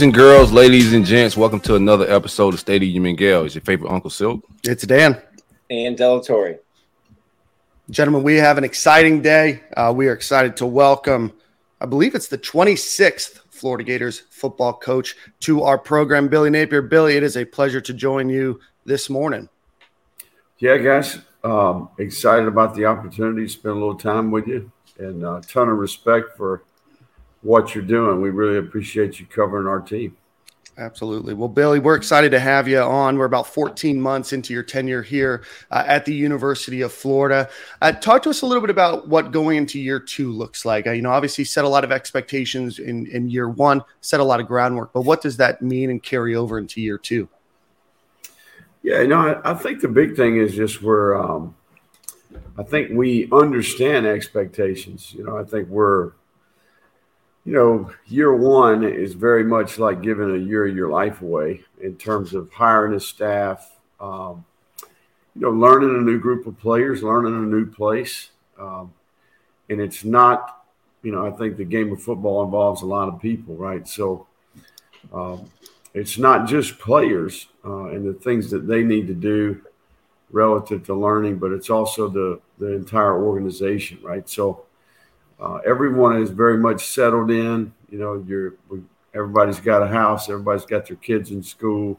Boys and girls, ladies and gents, welcome to another episode of Stadium and Gale. Is your favorite Uncle Silk? It's Dan. and Delatorre. Gentlemen, we have an exciting day. Uh, we are excited to welcome, I believe it's the 26th Florida Gators football coach to our program, Billy Napier. Billy, it is a pleasure to join you this morning. Yeah, guys, um, excited about the opportunity to spend a little time with you, and a ton of respect for what you're doing. We really appreciate you covering our team. Absolutely. Well, Billy, we're excited to have you on. We're about 14 months into your tenure here uh, at the University of Florida. Uh, talk to us a little bit about what going into year two looks like. Uh, you know, obviously, set a lot of expectations in, in year one, set a lot of groundwork, but what does that mean and carry over into year two? Yeah, you know, I, I think the big thing is just we're, um, I think we understand expectations. You know, I think we're, you know, year one is very much like giving a year of your life away in terms of hiring a staff, um, you know, learning a new group of players, learning a new place. Um, and it's not, you know, I think the game of football involves a lot of people, right? So um, it's not just players uh, and the things that they need to do relative to learning, but it's also the, the entire organization, right? So, uh, everyone is very much settled in. You know, you're everybody's got a house, everybody's got their kids in school.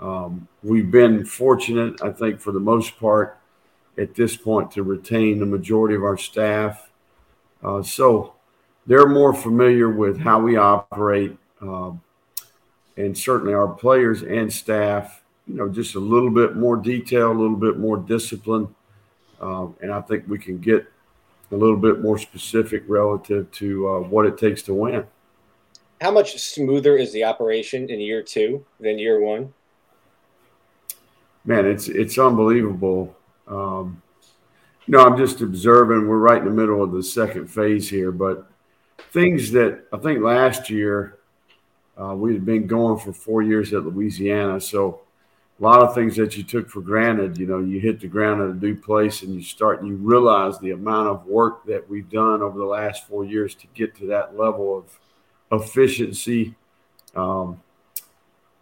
Um, we've been fortunate, I think, for the most part, at this point, to retain the majority of our staff. Uh, so they're more familiar with how we operate, um, and certainly our players and staff. You know, just a little bit more detail, a little bit more discipline, um, and I think we can get a little bit more specific relative to uh, what it takes to win. How much smoother is the operation in year two than year one? Man, it's it's unbelievable. Um, you know, I'm just observing. We're right in the middle of the second phase here, but things that I think last year uh, we had been going for four years at Louisiana, so a lot of things that you took for granted, you know, you hit the ground at a new place and you start and you realize the amount of work that we've done over the last four years to get to that level of efficiency. Um,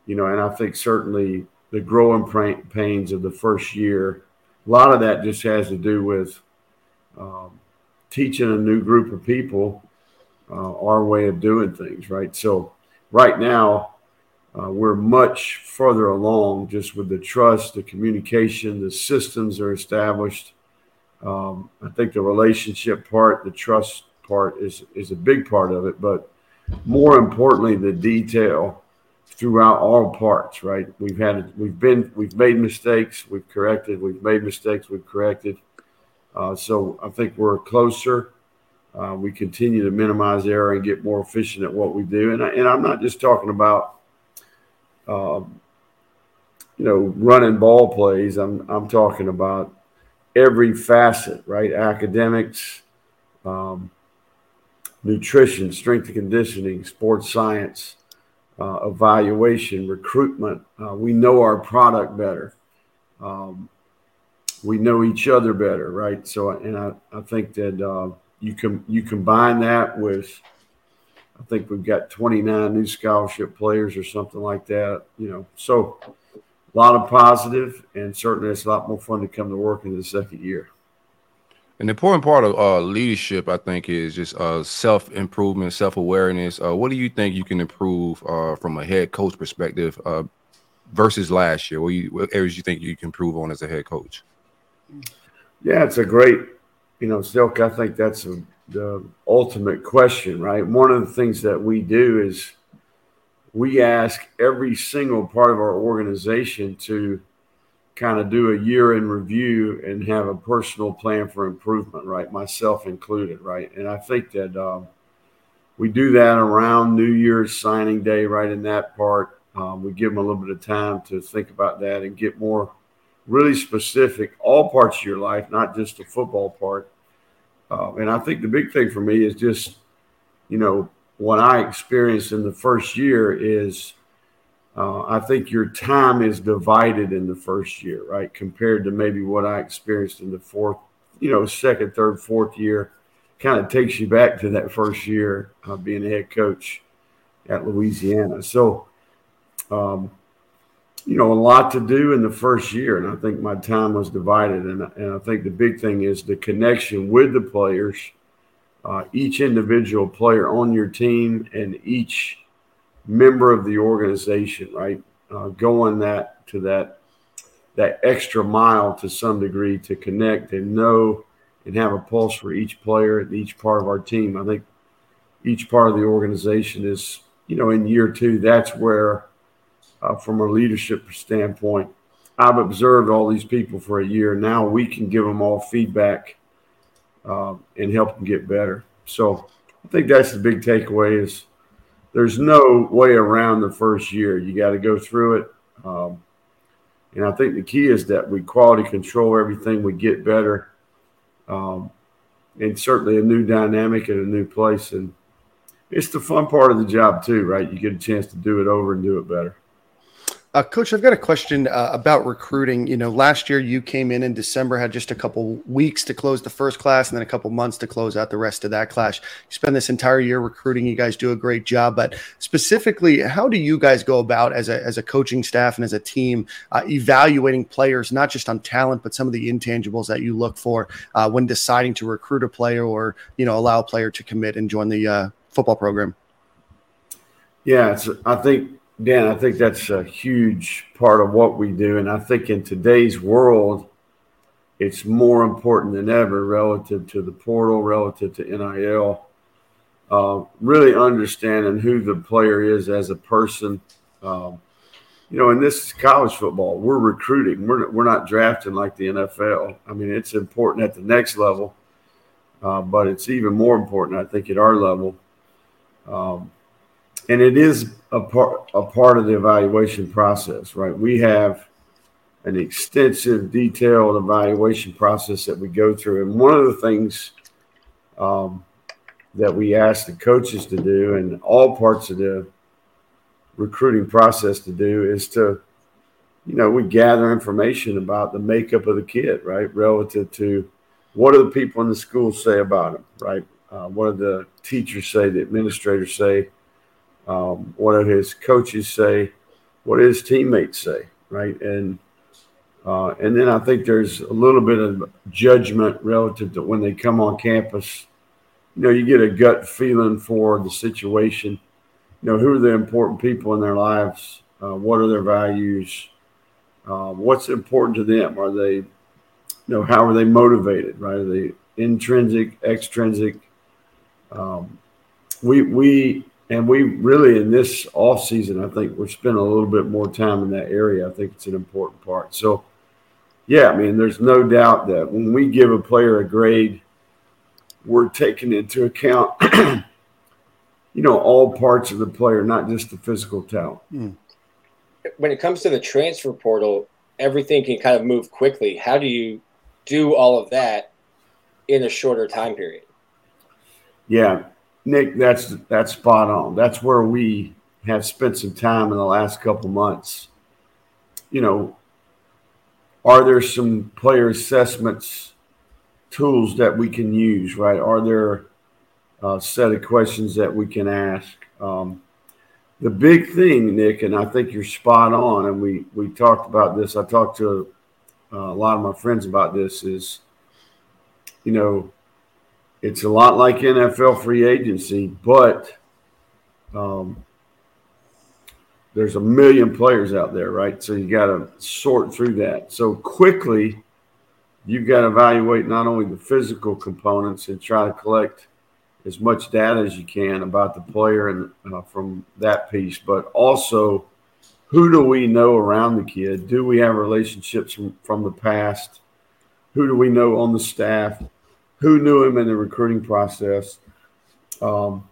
you know, and I think certainly the growing pains of the first year, a lot of that just has to do with um, teaching a new group of people uh, our way of doing things, right? So, right now, uh, we're much further along just with the trust, the communication, the systems are established. Um, I think the relationship part, the trust part is, is a big part of it, but more importantly, the detail throughout all parts, right? We've had, we've been, we've made mistakes, we've corrected, we've made mistakes, we've corrected. Uh, so I think we're closer. Uh, we continue to minimize error and get more efficient at what we do. And, I, and I'm not just talking about um, you know, running ball plays. I'm I'm talking about every facet, right? Academics, um, nutrition, strength and conditioning, sports science, uh, evaluation, recruitment. Uh, we know our product better. Um, we know each other better, right? So, and I, I think that uh, you can you combine that with I think we've got 29 new scholarship players or something like that. You know, so a lot of positive, and certainly it's a lot more fun to come to work in the second year. An important part of uh, leadership, I think, is just uh, self improvement, self awareness. Uh, what do you think you can improve uh, from a head coach perspective uh, versus last year? What, you, what areas you think you can improve on as a head coach? Yeah, it's a great, you know, Silk. I think that's a the ultimate question, right? One of the things that we do is we ask every single part of our organization to kind of do a year in review and have a personal plan for improvement, right? Myself included, right? And I think that um, we do that around New Year's signing day, right? In that part, Um, we give them a little bit of time to think about that and get more really specific, all parts of your life, not just the football part. Uh, and I think the big thing for me is just, you know, what I experienced in the first year is uh, I think your time is divided in the first year, right? Compared to maybe what I experienced in the fourth, you know, second, third, fourth year. Kind of takes you back to that first year uh, being a head coach at Louisiana. So, um, you know, a lot to do in the first year. And I think my time was divided. And, and I think the big thing is the connection with the players, uh, each individual player on your team and each member of the organization, right? Uh, going that to that that extra mile to some degree to connect and know and have a pulse for each player and each part of our team. I think each part of the organization is, you know, in year two, that's where, uh, from a leadership standpoint, I've observed all these people for a year. Now we can give them all feedback uh, and help them get better. So I think that's the big takeaway is there's no way around the first year. You got to go through it. Um, and I think the key is that we quality control everything, we get better. Um, and certainly a new dynamic and a new place. And it's the fun part of the job, too, right? You get a chance to do it over and do it better. Uh, Coach, I've got a question uh, about recruiting. You know, last year you came in in December, had just a couple weeks to close the first class, and then a couple months to close out the rest of that class. You spend this entire year recruiting. You guys do a great job. But specifically, how do you guys go about as a as a coaching staff and as a team uh, evaluating players, not just on talent, but some of the intangibles that you look for uh, when deciding to recruit a player or you know allow a player to commit and join the uh, football program? Yeah, I think Dan, I think that's a huge part of what we do. And I think in today's world, it's more important than ever relative to the portal, relative to NIL. Uh, really understanding who the player is as a person. Um, you know, and this is college football. We're recruiting. We're, we're not drafting like the NFL. I mean, it's important at the next level, uh, but it's even more important, I think, at our level. Um, and it is a part a part of the evaluation process, right? We have an extensive, detailed evaluation process that we go through, and one of the things um, that we ask the coaches to do, and all parts of the recruiting process to do, is to, you know, we gather information about the makeup of the kid, right, relative to what do the people in the school say about him, right? Uh, what do the teachers say, the administrators say? Um, what do his coaches say, what do his teammates say, right? And uh, and then I think there's a little bit of judgment relative to when they come on campus. You know, you get a gut feeling for the situation. You know, who are the important people in their lives? Uh, what are their values? Uh, what's important to them? Are they, you know, how are they motivated? Right? Are they intrinsic, extrinsic? Um, we we and we really, in this off season, I think we're spending a little bit more time in that area. I think it's an important part. So, yeah, I mean, there's no doubt that when we give a player a grade, we're taking into account, you know, all parts of the player, not just the physical talent. Mm. When it comes to the transfer portal, everything can kind of move quickly. How do you do all of that in a shorter time period? Yeah, Nick, that's that's spot on. That's where we have spent some time in the last couple months. You know, are there some player assessments tools that we can use? Right? Are there a set of questions that we can ask? Um, the big thing, Nick, and I think you're spot on. And we we talked about this. I talked to a, a lot of my friends about this. Is you know it's a lot like NFL free agency, but um, there's a million players out there, right? So you got to sort through that. So quickly, you've got to evaluate not only the physical components and try to collect as much data as you can about the player and uh, from that piece, but also who do we know around the kid? Do we have relationships from, from the past? Who do we know on the staff? Who knew him in the recruiting process, um,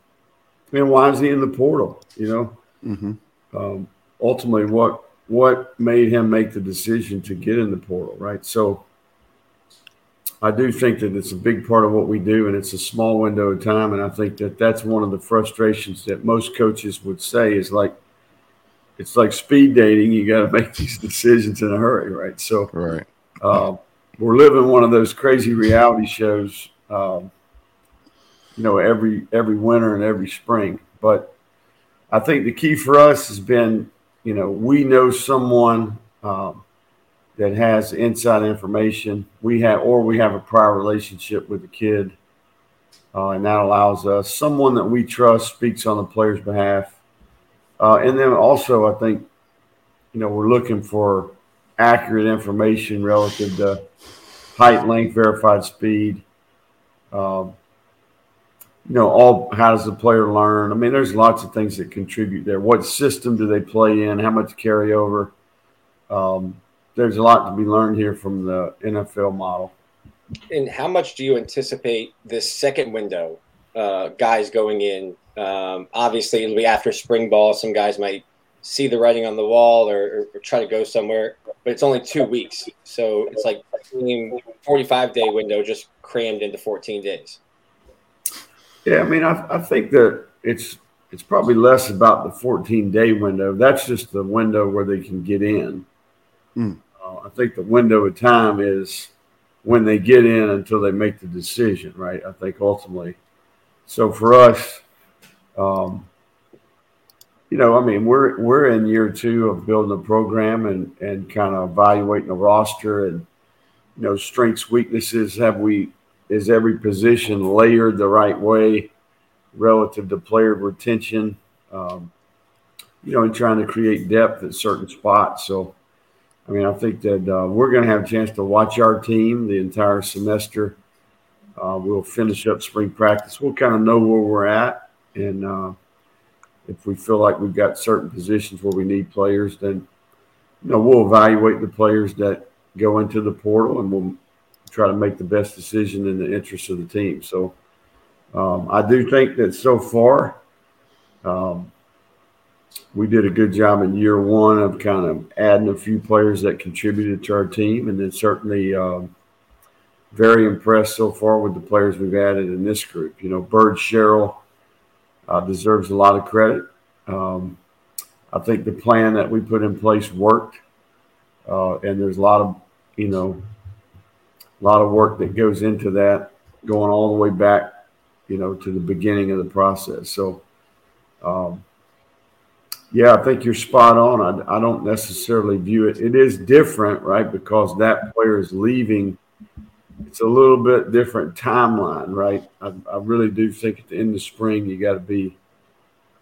and why is he in the portal? You know, mm-hmm. um, ultimately what what made him make the decision to get in the portal, right? So I do think that it's a big part of what we do, and it's a small window of time. And I think that that's one of the frustrations that most coaches would say is like, it's like speed dating. You got to make these decisions in a hurry, right? So, Right. uh, we're living one of those crazy reality shows, um, you know, every every winter and every spring. But I think the key for us has been, you know, we know someone. Um, that has inside information. We have, or we have a prior relationship with the kid, uh, and that allows us someone that we trust speaks on the player's behalf. Uh, and then also, I think, you know, we're looking for accurate information relative to height, length, verified speed. Um, you know, all how does the player learn? I mean, there's lots of things that contribute there. What system do they play in? How much carryover? Um, there's a lot to be learned here from the NFL model. And how much do you anticipate this second window, uh, guys going in? Um, obviously, it'll be after spring ball. Some guys might see the writing on the wall or, or, or try to go somewhere, but it's only two weeks. So it's like 45 day window just crammed into 14 days. Yeah, I mean, I, I think that it's it's probably less about the 14 day window. That's just the window where they can get in. Mm. Uh, I think the window of time is when they get in until they make the decision, right? I think ultimately. So for us, um, you know, I mean, we're we're in year two of building a program and and kind of evaluating the roster and you know strengths, weaknesses. Have we is every position layered the right way relative to player retention? Um, you know, and trying to create depth at certain spots. So I mean, I think that uh, we're going to have a chance to watch our team the entire semester. Uh, we'll finish up spring practice. We'll kind of know where we're at, and uh, if we feel like we've got certain positions where we need players, then you know we'll evaluate the players that go into the portal, and we'll try to make the best decision in the interest of the team. So um, I do think that so far. Um, we did a good job in year one of kind of adding a few players that contributed to our team, and then certainly um, very impressed so far with the players we've added in this group. You know, Bird Sherrill uh, deserves a lot of credit. Um, I think the plan that we put in place worked, uh, and there's a lot of you know a lot of work that goes into that, going all the way back, you know, to the beginning of the process. So. Um, yeah, I think you're spot on. I, I don't necessarily view it. It is different, right? Because that player is leaving. It's a little bit different timeline, right? I, I really do think at the end of spring, you got to be,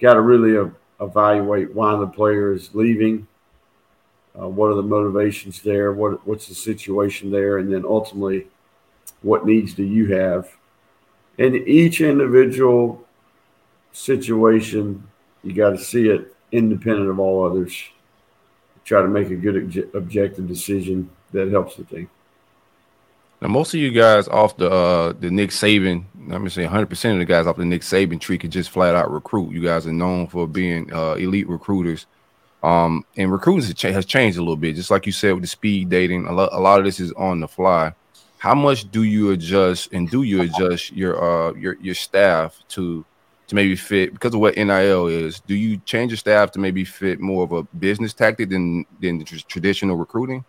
got to really evaluate why the player is leaving. Uh, what are the motivations there? What what's the situation there? And then ultimately, what needs do you have? In each individual situation, you got to see it independent of all others. Try to make a good obje- objective decision that helps the team. Now, most of you guys off the uh, the Nick Saban, I'm gonna say 100 percent of the guys off the Nick Saban tree could just flat out recruit. You guys are known for being uh, elite recruiters, um, and recruiting has, has changed a little bit. Just like you said with the speed dating, a lot, a lot of this is on the fly. How much do you adjust, and do you adjust your uh, your your staff to to maybe fit because of what NIL is? Do you change your staff to maybe fit more of a business tactic than than the tr- traditional recruiting?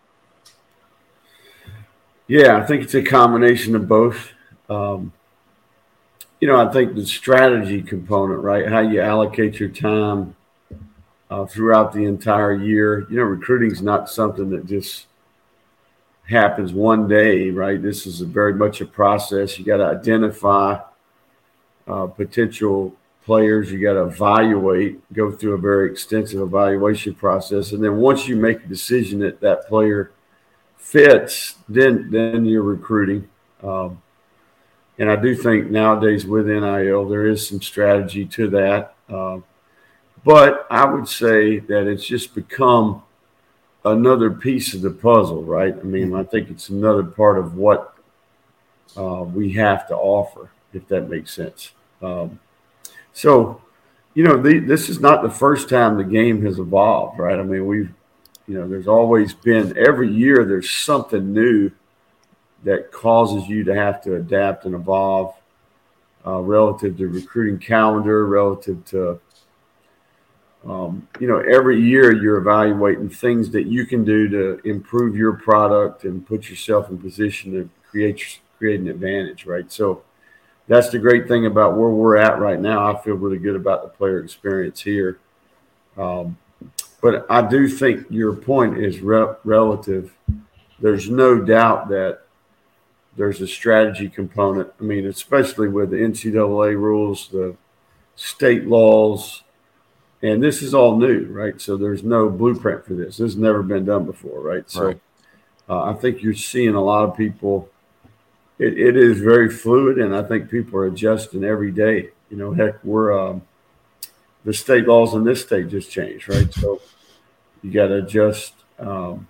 Yeah, I think it's a combination of both. Um, you know, I think the strategy component, right? How you allocate your time uh, throughout the entire year. You know, recruiting is not something that just happens one day, right? This is very much a process. You got to identify uh, potential players. You got to evaluate, go through a very extensive evaluation process, and then once you make a decision that that player fits, then then you're recruiting. Um, and I do think nowadays with NIL there is some strategy to that. Uh, but I would say that it's just become another piece of the puzzle, right? I mean, I think it's another part of what uh, we have to offer, if that makes sense. Um, so, you know, the, this is not the first time the game has evolved, right? I mean, we've, you know, there's always been every year there's something new that causes you to have to adapt and evolve uh, relative to recruiting calendar, relative to, um, you know, every year you're evaluating things that you can do to improve your product and put yourself in position to create create an advantage, right? So that's the great thing about where we're at right now. I feel really good about the player experience here. Um, but I do think your point is re- relative. There's no doubt that there's a strategy component. I mean, especially with the NCAA rules, the state laws, and this is all new, right? So there's no blueprint for this. This has never been done before, right? So right. Uh, I think you're seeing a lot of people. It, it is very fluid, and I think people are adjusting every day. You know, heck, we're um, the state laws in this state just changed, right? So you got to adjust. Um,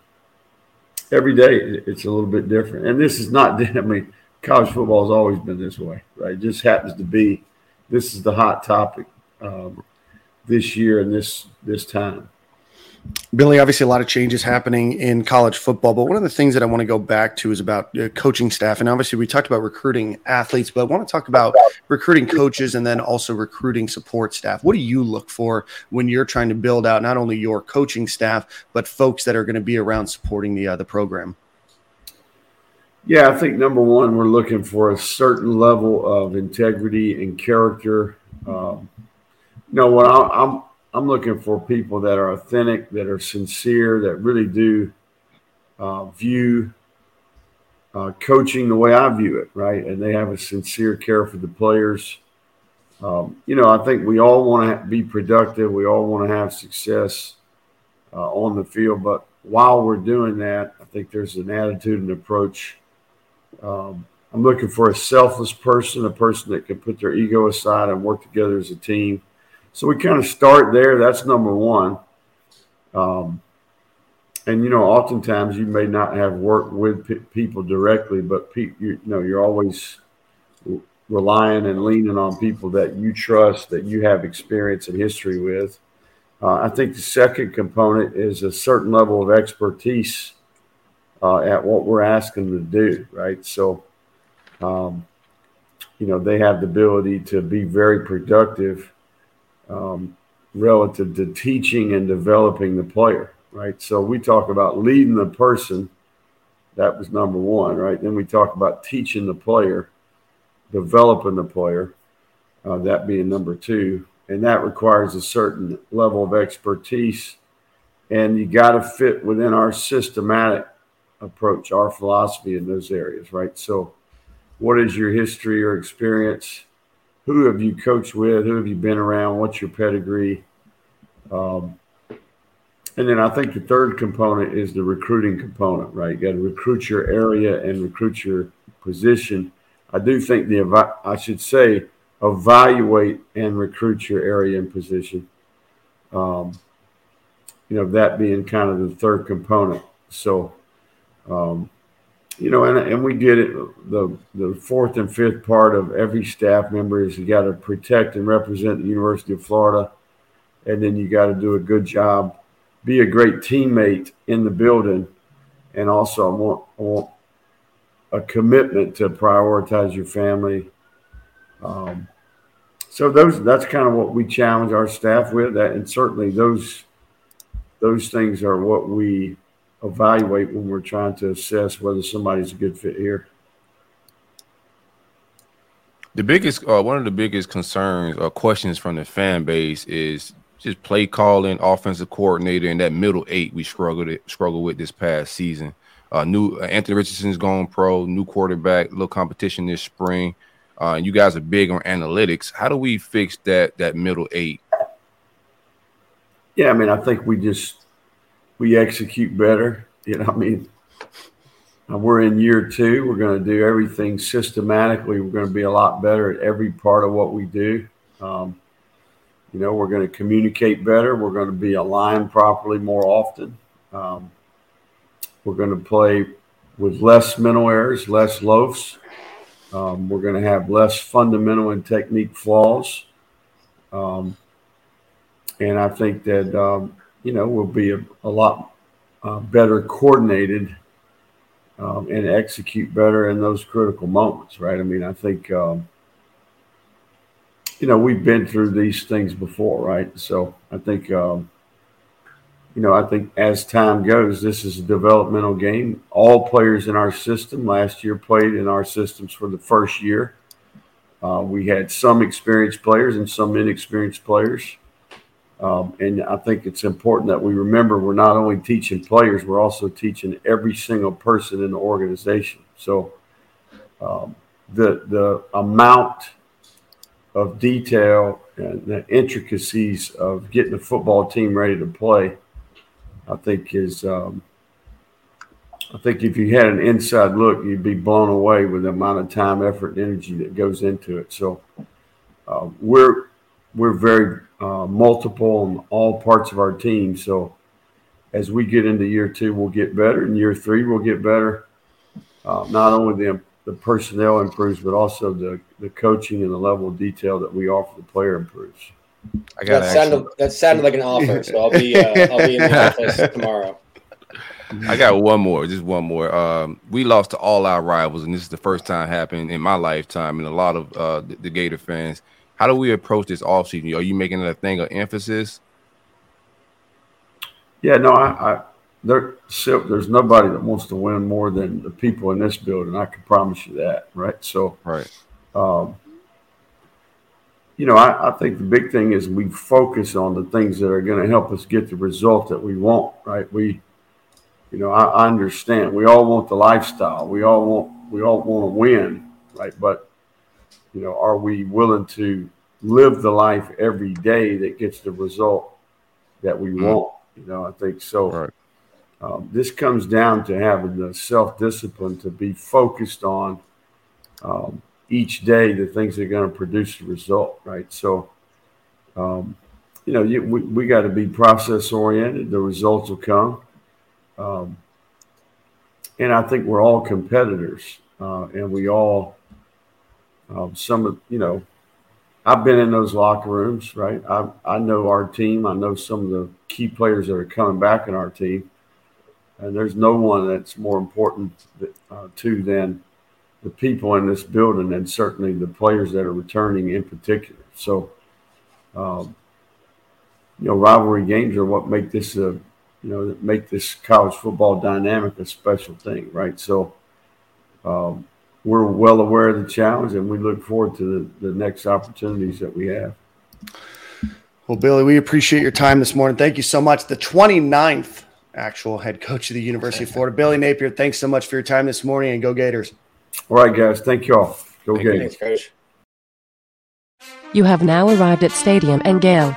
every day it's a little bit different. And this is not, I mean, college football has always been this way, right? It just happens to be this is the hot topic um, this year and this this time. Billy, obviously a lot of changes happening in college football, but one of the things that I want to go back to is about uh, coaching staff. And obviously, we talked about recruiting athletes, but I want to talk about recruiting coaches and then also recruiting support staff. What do you look for when you're trying to build out not only your coaching staff, but folks that are going to be around supporting the uh, the program? Yeah, I think number one, we're looking for a certain level of integrity and character. Um, you know, what I, I'm I'm looking for people that are authentic, that are sincere, that really do uh, view uh, coaching the way I view it, right? And they have a sincere care for the players. Um, you know, I think we all want to be productive. We all want to have success uh, on the field. But while we're doing that, I think there's an attitude and approach. Um, I'm looking for a selfless person, a person that can put their ego aside and work together as a team. So we kind of start there. That's number one. Um, and you know, oftentimes you may not have worked with p- people directly, but pe- you, you, know you're always relying and leaning on people that you trust, that you have experience and history with. Uh, I think the second component is a certain level of expertise uh, at what we're asking them to do. Right, so. Um, you know, they have the ability to be very productive um, relative to teaching and developing the player, right? So we talk about leading the person. That was number one, right? Then we talk about teaching the player, developing the player, uh, that being number two. And that requires a certain level of expertise. And you got to fit within our systematic approach, our philosophy in those areas, right? So, what is your history or experience? Who have you coached with? Who have you been around? What's your pedigree? Um, and then I think the third component is the recruiting component, right? You got to recruit your area and recruit your position. I do think the I should say evaluate and recruit your area and position. Um, you know that being kind of the third component. So, um, you know, and, and we did it. The the fourth and fifth part of every staff member is you got to protect and represent the University of Florida, and then you got to do a good job, be a great teammate in the building, and also I want, I want a commitment to prioritize your family. Um, so those that's kind of what we challenge our staff with, that, and certainly those those things are what we evaluate when we're trying to assess whether somebody's a good fit here. The biggest, uh, one of the biggest concerns or questions from the fan base is just play calling, offensive coordinator, and that middle eight we struggled struggled with this past season. Uh, new uh, Anthony Richardson's going pro, new quarterback, little competition this spring. Uh, you guys are big on analytics. How do we fix that that middle eight? Yeah, I mean, I think we just we execute better. You know, I mean, we're in year two. We're going to do everything systematically. We're going to be a lot better at every part of what we do. Um, you know, we're going to communicate better. We're going to be aligned properly more often. Um, we're going to play with less mental errors, less loafs. Um, we're going to have less fundamental and technique flaws. Um, and I think that um, you know we'll be a, a lot uh, better coordinated um, and execute better in those critical moments, right? I mean, I think um, you know we've been through these things before, right? So I think um, you know I think as time goes, this is a developmental game. All players in our system last year played in our systems for the first year. Uh, we had some experienced players and some inexperienced players. Um, and I think it's important that we remember we're not only teaching players, we're also teaching every single person in the organization. So um, the the amount of detail and the intricacies of getting a football team ready to play, I think is um, I think if you had an inside look, you'd be blown away with the amount of time, effort, and energy that goes into it. So uh, we're we're very uh, multiple in all parts of our team. So as we get into year two, we'll get better. In year three, we'll get better. Uh, not only the the personnel improves, but also the the coaching and the level of detail that we offer the player improves. I got that sounded that sounded like an offer, so I'll be uh, I'll be in the office tomorrow. I got one more, just one more. Um, we lost to all our rivals, and this is the first time happening in my lifetime, and a lot of uh, the, the Gator fans how do we approach this offseason? Are you making it a thing of emphasis? Yeah, no, I, I there, there's nobody that wants to win more than the people in this building. I can promise you that, right? So, right. Um, you know, I, I, think the big thing is we focus on the things that are going to help us get the result that we want, right? We, you know, I, I understand we all want the lifestyle. We all want we all want to win, right? But you know, are we willing to live the life every day that gets the result that we mm-hmm. want? You know, I think so. Right. Um, this comes down to having the self discipline to be focused on um, each day the things that are going to produce the result, right? So, um, you know, you, we, we got to be process oriented. The results will come. Um, and I think we're all competitors uh, and we all um, some of you know, I've been in those locker rooms, right? I I know our team. I know some of the key players that are coming back in our team, and there's no one that's more important uh, to than the people in this building, and certainly the players that are returning in particular. So, um, you know, rivalry games are what make this a you know make this college football dynamic a special thing, right? So. Um, we're well aware of the challenge and we look forward to the, the next opportunities that we have. Well, Billy, we appreciate your time this morning. Thank you so much. The 29th actual head coach of the University of Florida, Billy Napier, thanks so much for your time this morning and go Gators. All right, guys. Thank you all. Go Thank Gators. You. You have now arrived at Stadium and Gale.